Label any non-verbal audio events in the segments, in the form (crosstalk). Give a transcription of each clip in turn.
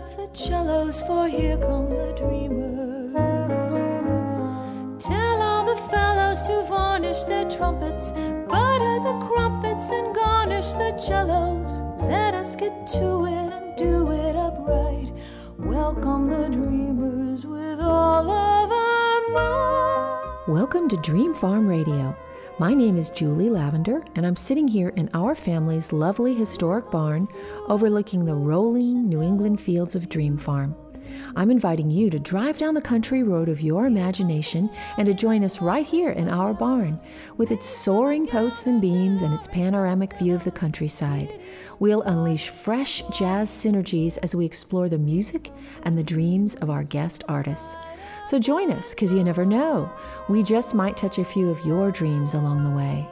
Up the cellos, for here come the dreamers. Tell all the fellows to varnish their trumpets, butter the crumpets, and garnish the cellos. Let us get to it and do it upright. Welcome the dreamers with all of our might. Welcome to Dream Farm Radio. My name is Julie Lavender, and I'm sitting here in our family's lovely historic barn overlooking the rolling New England fields of Dream Farm. I'm inviting you to drive down the country road of your imagination and to join us right here in our barn with its soaring posts and beams and its panoramic view of the countryside. We'll unleash fresh jazz synergies as we explore the music and the dreams of our guest artists. So join us, because you never know. We just might touch a few of your dreams along the way.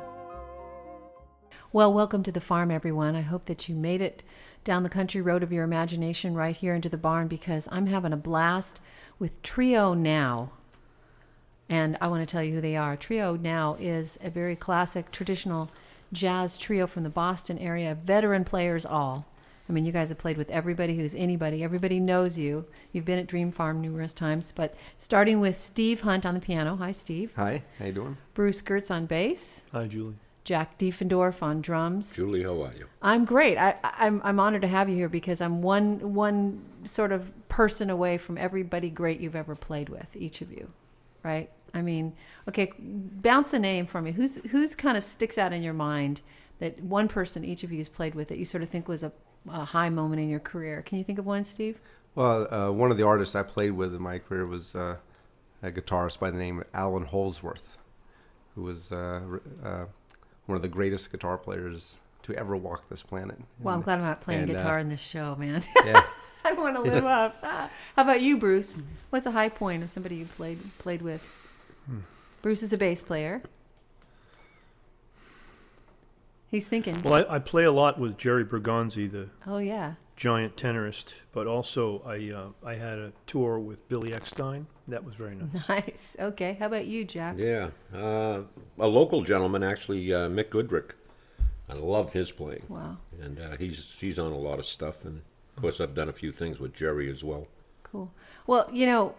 Well, welcome to the farm, everyone. I hope that you made it down the country road of your imagination right here into the barn because I'm having a blast with Trio Now. And I want to tell you who they are. Trio Now is a very classic, traditional jazz trio from the Boston area, veteran players all. I mean, you guys have played with everybody who's anybody. Everybody knows you. You've been at Dream Farm numerous times. But starting with Steve Hunt on the piano. Hi, Steve. Hi, how you doing? Bruce Gertz on bass. Hi, Julie. Jack Diefendorf on drums. Julie, how are you? I'm great. I, I'm I'm honored to have you here because I'm one one sort of person away from everybody great you've ever played with. Each of you, right? I mean, okay, bounce a name for me. Who's who's kind of sticks out in your mind that one person each of you has played with that you sort of think was a, a high moment in your career? Can you think of one, Steve? Well, uh, one of the artists I played with in my career was uh, a guitarist by the name of Allan Holdsworth, who was uh, uh, one of the greatest guitar players to ever walk this planet. Well, I'm glad I'm not playing and, uh, guitar in this show, man. (laughs) yeah. (laughs) I don't want to live up. Ah. How about you, Bruce? What's a high point of somebody you played played with? Bruce is a bass player. He's thinking. Well, I, I play a lot with Jerry Bergonzi, the Oh yeah. giant tenorist, but also I uh, I had a tour with Billy Eckstine. That was very nice. (laughs) Nice. Okay. How about you, Jack? Yeah, uh, a local gentleman actually, uh, Mick Goodrick. I love his playing, Wow. and uh, he's he's on a lot of stuff. And of course, I've done a few things with Jerry as well. Cool. Well, you know,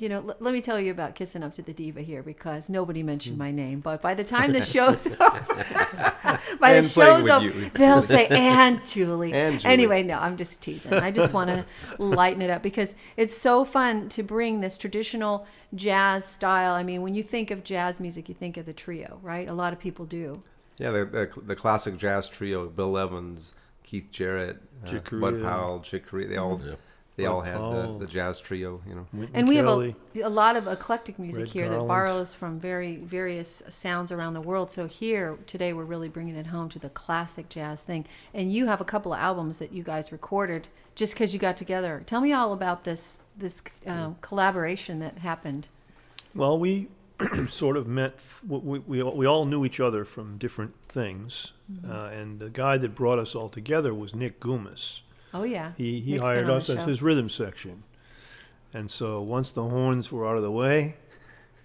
you know, l- let me tell you about kissing up to the diva here because nobody mentioned my name. But by the time the (laughs) show's over, (laughs) by And the show's over, you. they'll say, (laughs) "And Julie." And Julie. Anyway, no, I'm just teasing. I just want to lighten it up because it's so fun to bring this traditional jazz style. I mean, when you think of jazz music, you think of the trio, right? A lot of people do. Yeah, the, the, the classic jazz trio: Bill Evans, Keith Jarrett, uh, Bud Powell, Chick Corea. They all Yeah. They all had the, the jazz trio. You know. Wynton and we Kelly. have a, a lot of eclectic music Red here that borrows from very various sounds around the world so here today we're really bringing it home to the classic jazz thing and you have a couple of albums that you guys recorded just because you got together tell me all about this this um, collaboration that happened Well, we (clears throat) sort of met. f- We, we, we all knew each other from different things, Mm-hmm. uh, and the guy that brought us all together was Nick Goomis. Oh yeah He he Nick's hired us as his rhythm section, and so once the horns were out of the way,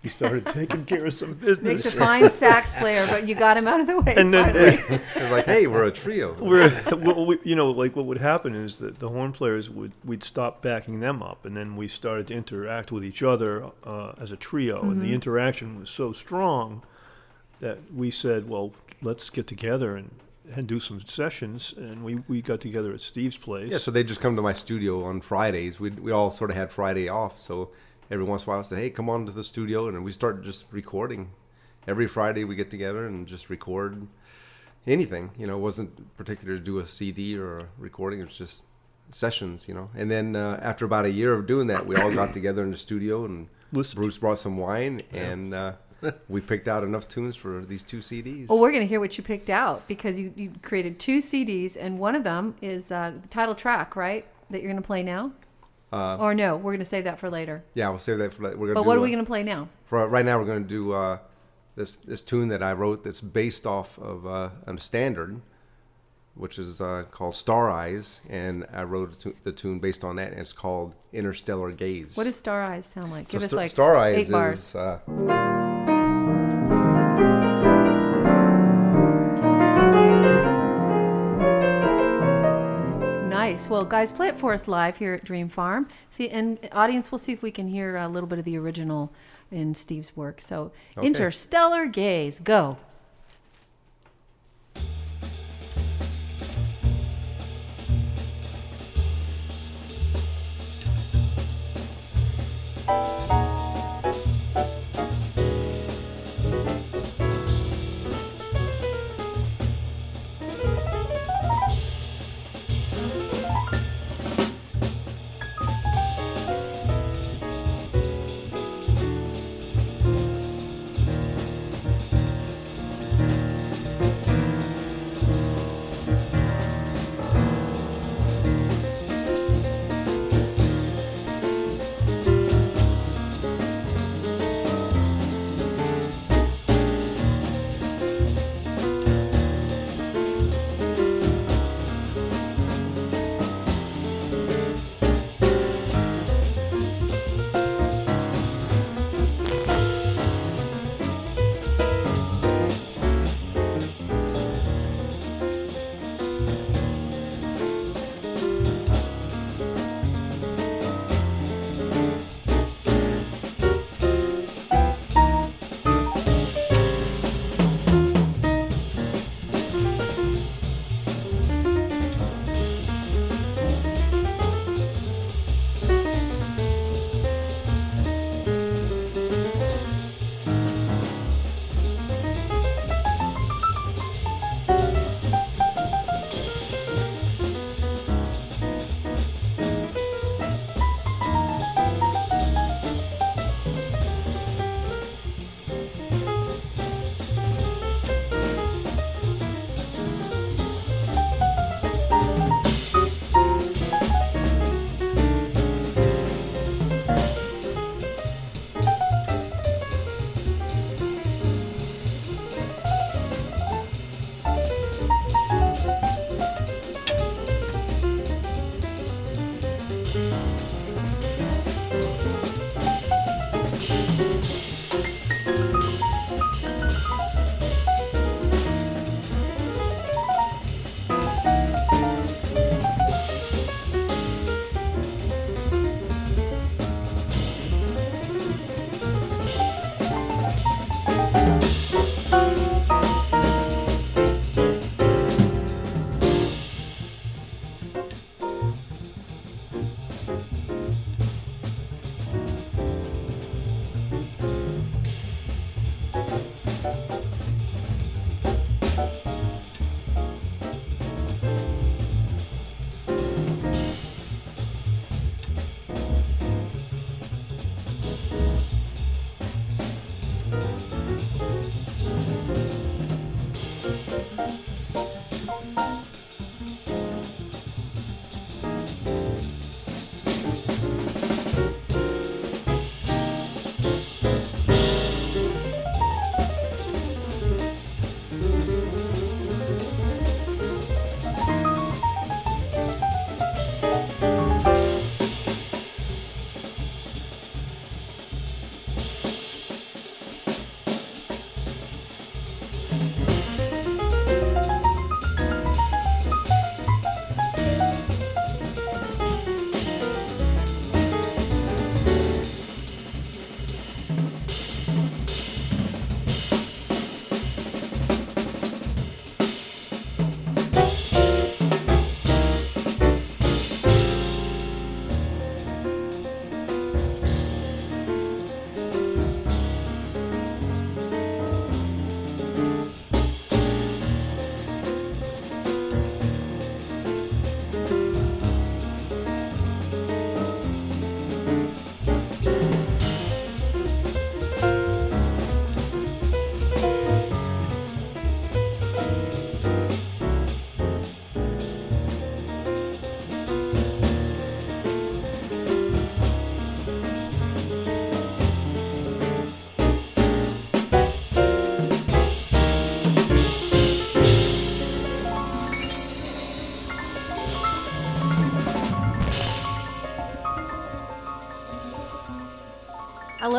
he started (laughs) taking care of some Makes business. a fine sax player, but you got him out of the way. And then- finally. (laughs) It's like, hey, we're a trio. (laughs) We're, well, we, you know, like what would happen is that the horn players would we'd stop backing them up, and then we started to interact with each other uh, as a trio, and the interaction was so strong that we said, well, let's get together and, and do some sessions, and we, we got together at Steve's place. Yeah, so they just come to my studio on Fridays. We we all sort of had Friday off, so every once in a while I said, "Hey, come on to the studio," and we start just recording. Every Friday we get together and just record anything. You know, it wasn't particular to do a CD or a recording. It was just sessions. You know, and then uh, after about a year of doing that, we all got together in the studio and. Bruce brought some wine and. Uh, (laughs) we picked out enough tunes for these two CDs. Well, we're going to hear what you picked out because you, you created two CDs, and one of them is uh, the title track, right? That you're going to play now? Uh, or no, we're going to save that for later. yeah, we'll save that for later. We're gonna But what are we going to play now? For right now, we're going to do uh, this this tune that I wrote that's based off of uh, a standard, which is uh, called Star Eyes, and I wrote the tune based on that, and it's called Interstellar Gaze. What does Star Eyes sound like? So Give us Star- like Star Eyes eight bars. is Nice. Well, guys, play it for us live here at Dream Farm. See, and audience, we'll see if we can hear a little bit of the original in Steve's work. So, Okay. Interstellar Gaze, go.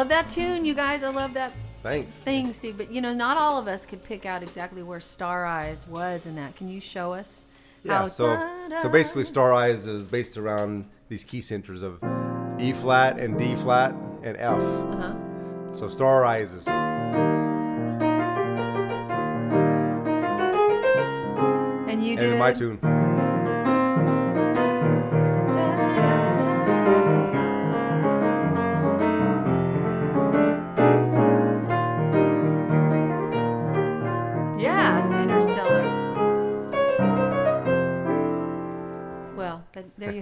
Love that tune, you guys. I love that Thanks. thing, Steve. But you know, not all of us could pick out exactly where Star Eyes was in that. Can you show us? Yeah, how so da- so basically, Star Eyes is based around these key centers of E flat and D flat and F. Uh-huh. So Star Eyes is And you and did in my tune.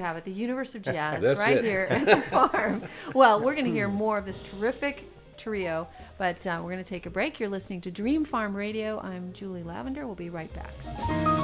Have it. The universe of (laughs) jazz, right it. here at the (laughs) farm. Well, we're going to hear more of this terrific trio, but uh, we're going to take a break. You're listening to Dream Farm Radio. I'm Julie Lavender. We'll be right back.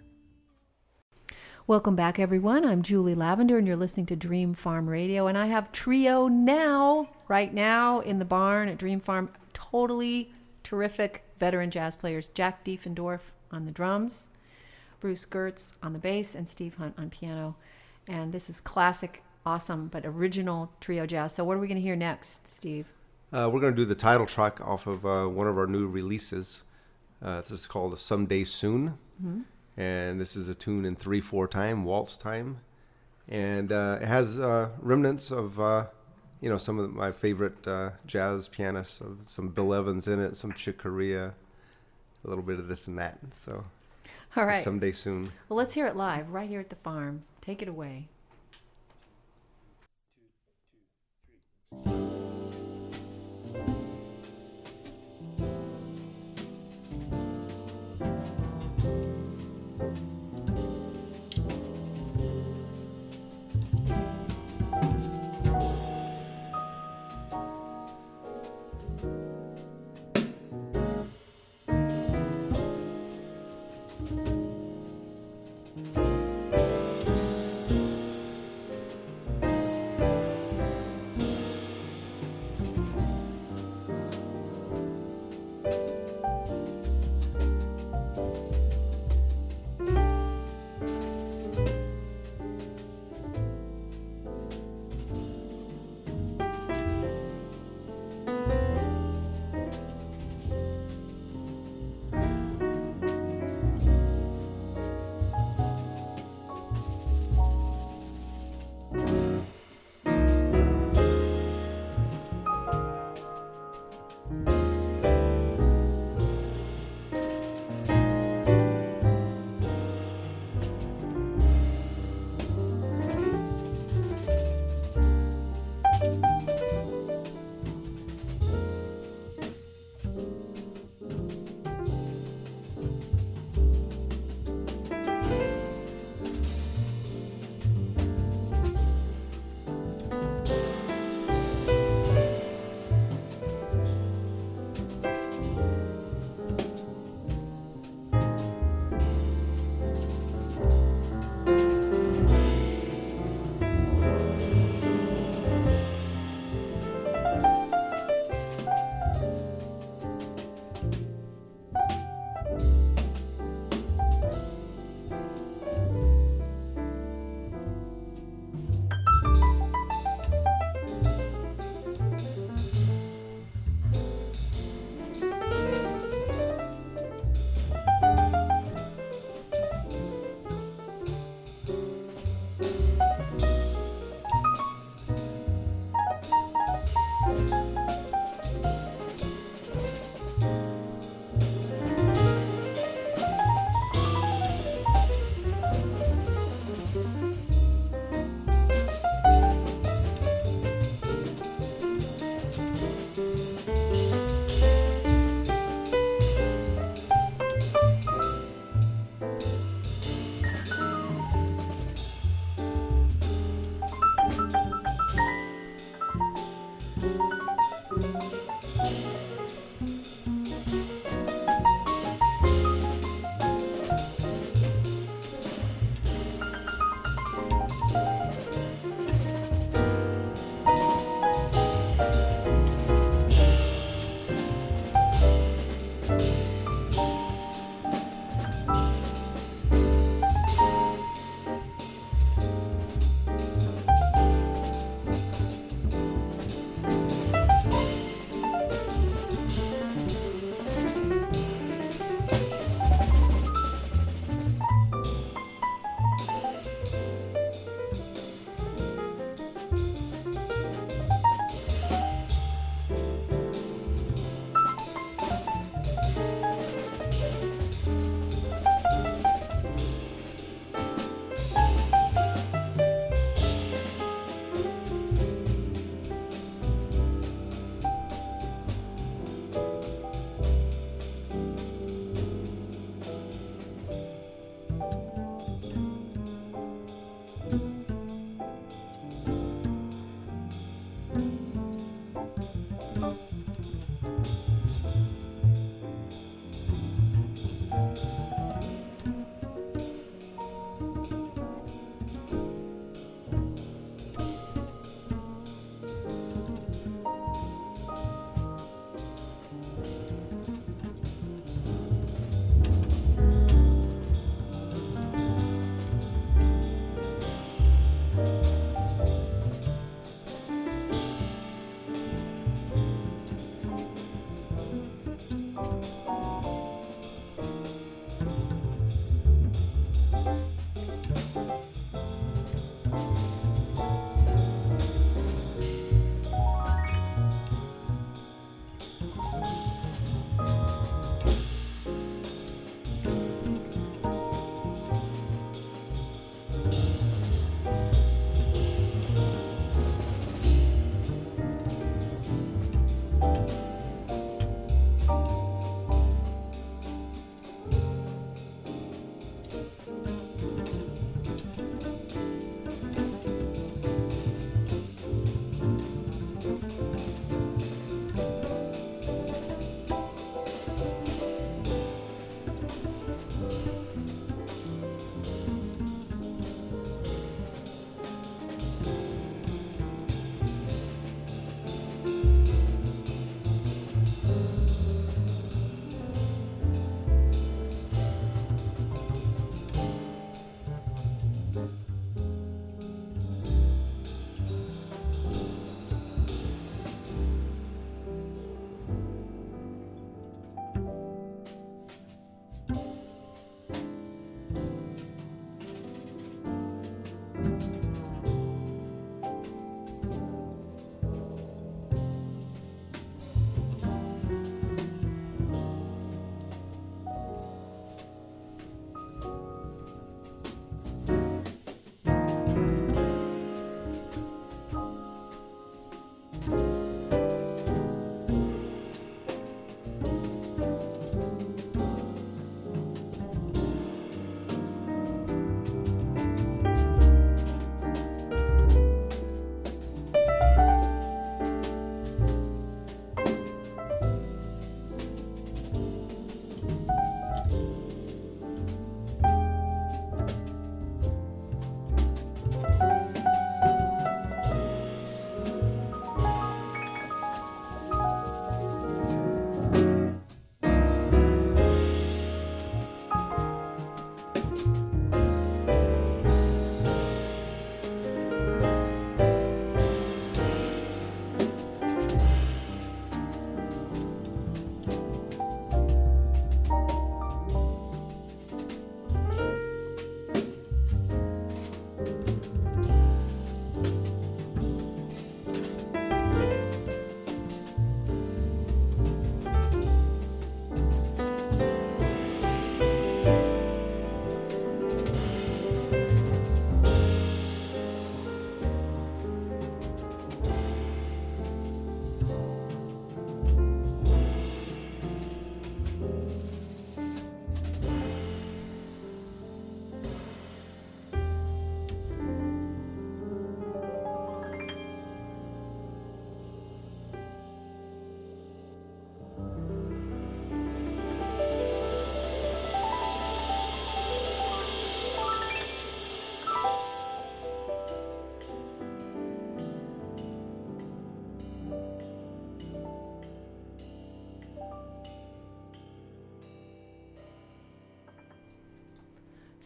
Welcome back, everyone. I'm Julie Lavender, and you're listening to Dream Farm Radio. And I have Trio now, right now, in the barn at Dream Farm. Totally terrific veteran jazz players Jack Diefendorf on the drums, Bruce Gertz on the bass, and Steve Hunt on piano. And this is classic, awesome, but original trio jazz. So, what are we going to hear next, Steve? Uh, we're going to do the title track off of uh, one of our new releases. Uh, this is called Someday Soon. Mm-hmm. And this is a tune in 3 4 time, waltz time. And uh, it has uh, remnants of, uh, you know, some of my favorite jazz pianists, of some Bill Evans in it, some Chick Corea, a little bit of this and that. So, all right. Someday Soon. Well, let's hear it live right here at the farm. Take it away.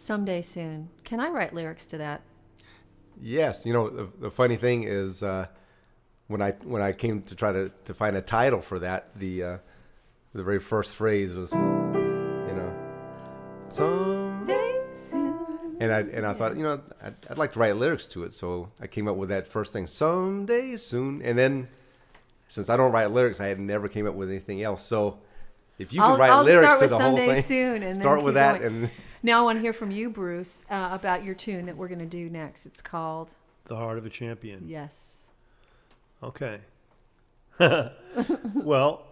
Someday soon. Can I write lyrics to that? Yes, you know the, the funny thing is uh, when I when I came to try to, to find a title for that, the uh, the very first phrase was, you know, Someday soon. and I and I thought, you know, I'd, I'd like to write lyrics to it, so I came up with that first thing, someday soon, and then since I don't write lyrics, I had never came up with anything else. So if you I'll, can write I'll lyrics to the whole someday thing, soon, and start with that, going. and Now I want to hear from you, Bruce, uh, about your tune that we're going to do next. It's called The Heart of a Champion. Yes. Okay. (laughs) well,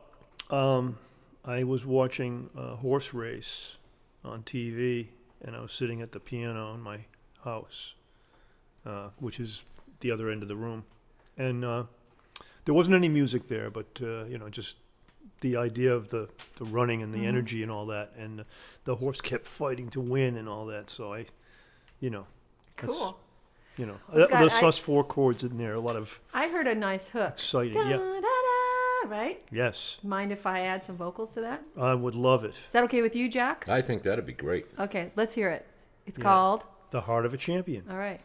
um, I was watching a horse race on TV, and I was sitting at the piano in my house, uh, which is the other end of the room, and uh, there wasn't any music there, but uh, you know, just the idea of the, the running and the Mhm. energy and all that, and the horse kept fighting to win and all that. So I, you know, That's- Cool. you know, Well, uh, Scott, there's sus four chords in there, a lot of I heard a nice hook. exciting. Da, Yeah. da, da, right? Yes. Mind if I add some vocals to that? I would love it. Is that okay with you, Jack? I think that'd be great. Okay, let's hear it. It's Yeah. called. The heart of a champion. All right.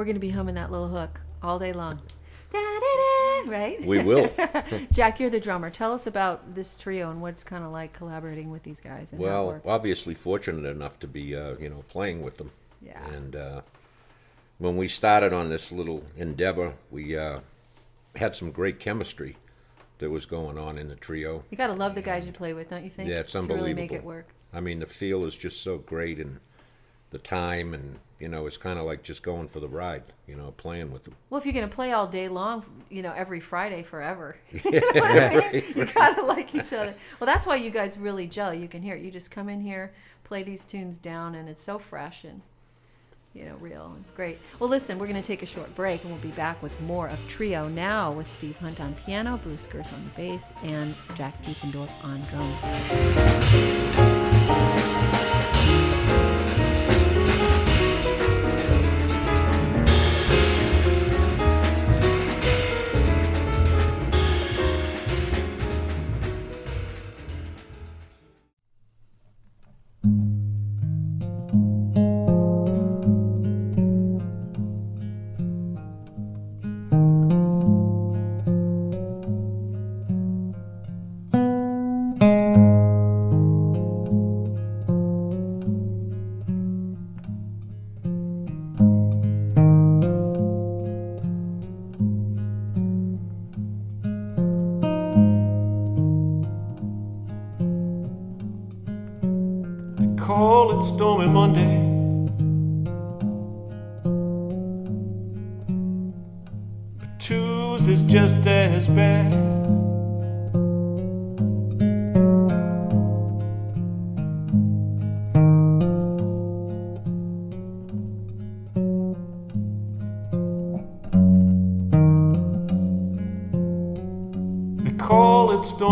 We're going to be humming that little hook all day long. Da-da-da, Right? We will. (laughs) Jack, you're the drummer. Tell us about this trio and what it's kind of like collaborating with these guys well, obviously fortunate enough to be, uh, you know, playing with them. Yeah. And uh, when we started on this little endeavor, we uh, had some great chemistry that was going on in the trio. You got to love the guys you play with, don't you think? Yeah, it's To really make it work. I mean, the feel is just so great, and the time, and you know, it's kind of like just going for the ride. You know, playing with them. Well, if you're going to play all day long, you know, every Friday forever, (laughs) (laughs) you know what I mean? You got to like each other. Well, that's why you guys really gel. You can hear it. You just come in here, play these tunes down, and it's so fresh and, you know, real and great. Well, listen, we're going to take a short break, and we'll be back with more of Trio now with Steve Hunt on piano, Bruce Gertz on the bass, and Jack Diefendorf on drums.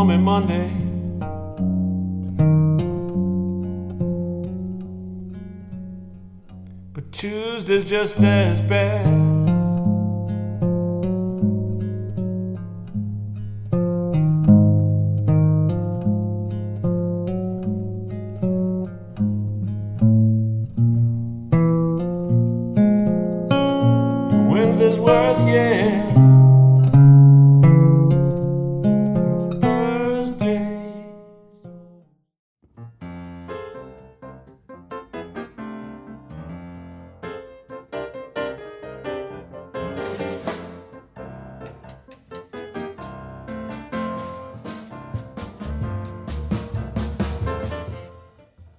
Monday. But Tuesday's just as bad.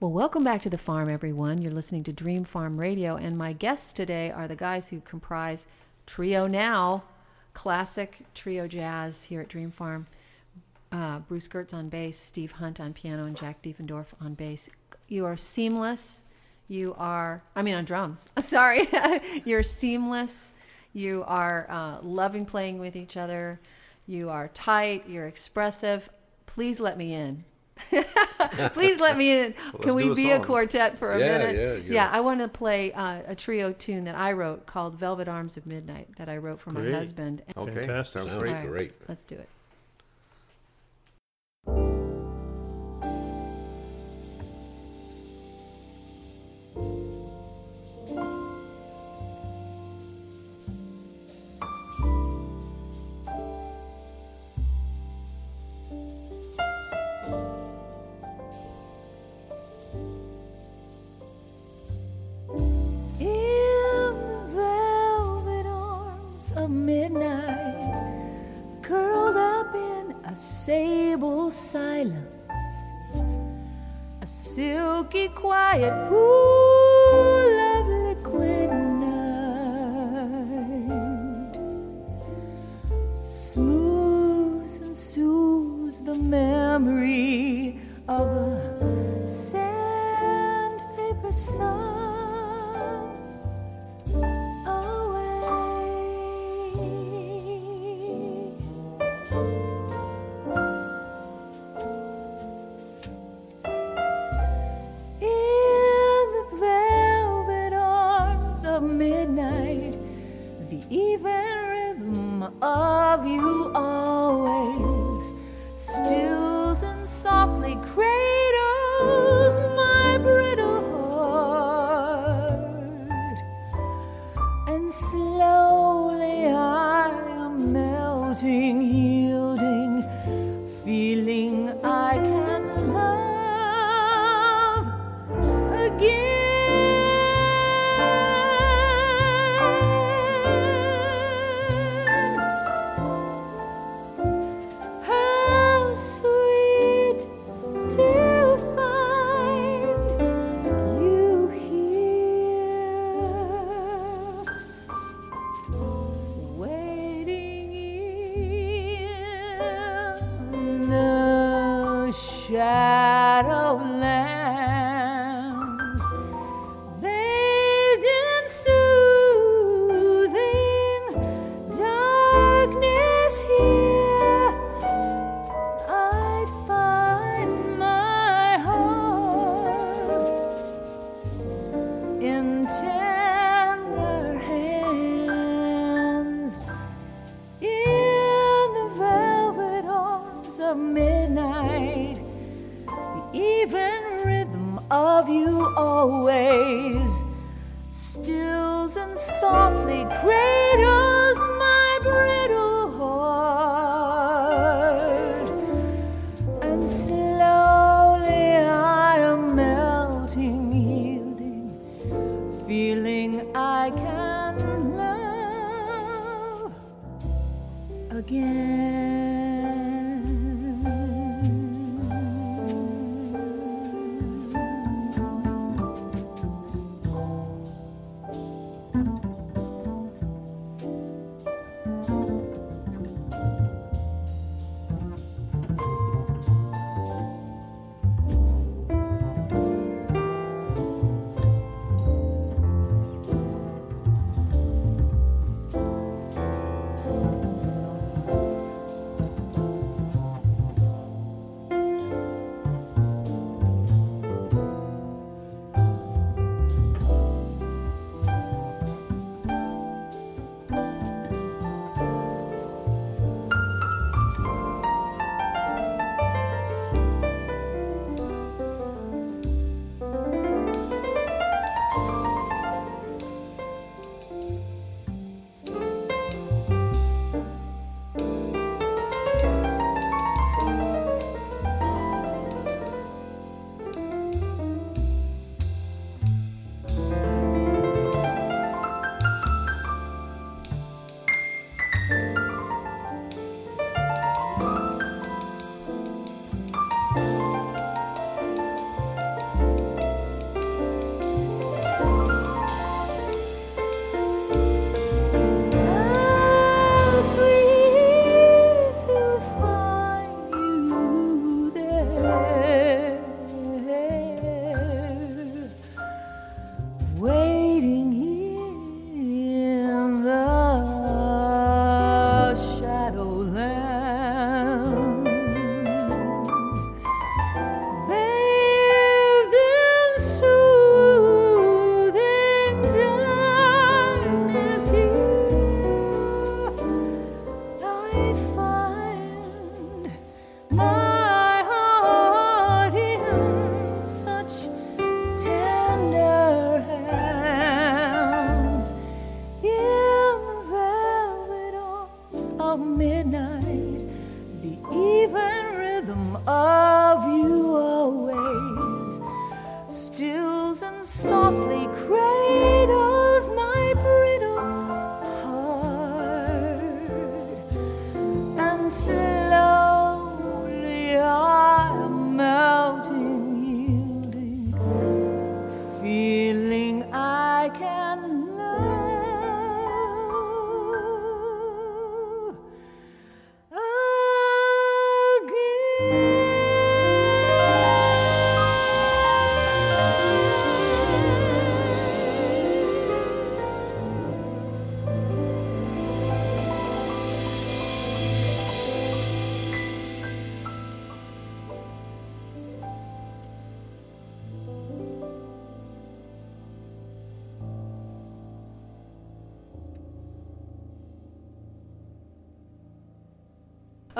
Well, welcome back to the farm, everyone. You're listening to Dream Farm Radio, and my guests today are the guys who comprise Trio Now, classic trio jazz here at Dream Farm. Uh, Bruce Gertz on bass, Steve Hunt on piano, and Jack Diefendorf on bass. You are seamless. You are, I mean, on drums. (laughs) Sorry. (laughs) You're seamless. You are uh, loving playing with each other. You are tight. You're expressive. Please let me in. (laughs) Please let me in. Can we a be song. a quartet for a yeah, minute? Yeah, yeah. yeah I want to play uh, a trio tune that I wrote called Velvet Arms of Midnight that I wrote for great. my husband. Okay, Fantastic. sounds great. Right, great. Let's do it.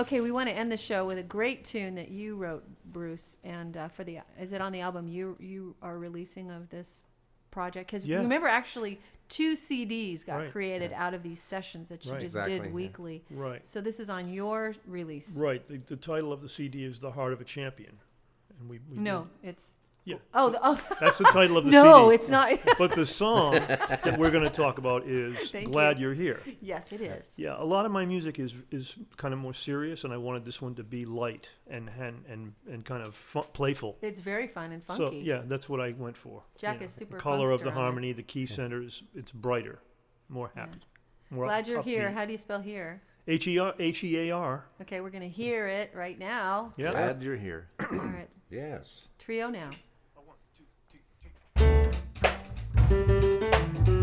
Okay, we want to end the show with a great tune that you wrote, Bruce, and uh, for the is it on the album you you are releasing of this project? Because Yeah. remember, actually, two CDs got Right. created out of these sessions that you Right. just Exactly, did weekly. Right. So this is on your release. Right. The, the title of the CD is "The Heart of a Champion," and we, we No, it's yeah, oh the, oh that's the title of the (laughs) no, CD. it's not. (laughs) But the song that we're going to talk about is (laughs) Thank "Glad you. You're Here." yes, it is. Yeah, a lot of my music is is kind of more serious, and I wanted this one to be light and and and, and kind of fu- playful. It's very fun and funky. So yeah, that's what I went for. Jack you is super The color of the harmony, the key center is it's brighter, more happy. More Glad you're here. upbeat. How do you spell here? H e r h e a r. Okay, we're gonna hear it right now. Yeah. Glad you're here. All right, Yes. trio now. Música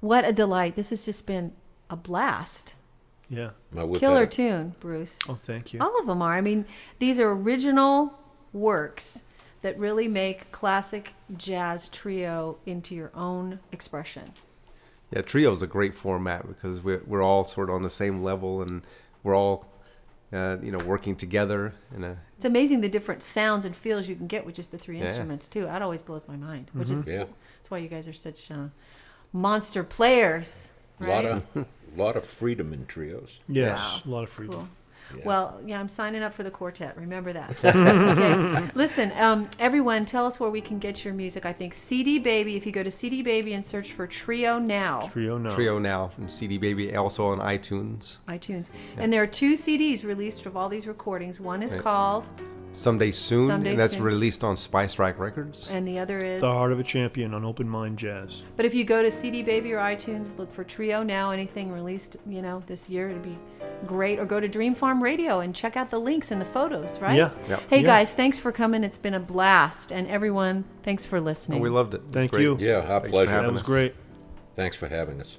What a delight. This has just been a blast. Yeah. Well, Killer had tune, Bruce. Oh, thank you. All of them are. I mean, these are original works that really make classic jazz trio into your own expression. Yeah, trio is a great format because we're we're all sort of on the same level and we're all, uh, you know, working together in a It's amazing the different sounds and feels you can get with just the three Yeah. instruments too. That always blows my mind. Which is Yeah. that's why you guys are such uh, monster players, right? A lot of (laughs) lot of freedom in trios. Yes, a lot of freedom. Cool. Yeah. Well, yeah, I'm signing up for the quartet. Remember that. (laughs) okay. Listen, um, everyone, tell us where we can get your music. I think CD Baby. If you go to CD Baby and search for Trio Now, Trio now. trio now from CD Baby, also on iTunes. iTunes, and there are two CDs released of all these recordings. One is Right. called, Someday soon, Someday and that's Soon. released on Spice Rack Records. and the other is. The Heart of a Champion on Open Mind Jazz. But if you go to CD Baby or iTunes, look for Trio Now. Anything released, you know, this year, it'd be great. Or go to Dream Farm Radio and check out the links and the photos. Right? Yeah. Yeah. Hey Yeah. guys, thanks for coming. It's been a blast, and everyone, thanks for Oh, listening. we loved it. It Thank great. you. Yeah, our Thanks pleasure. having That was us. great. Thanks for having us.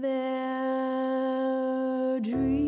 Their dream.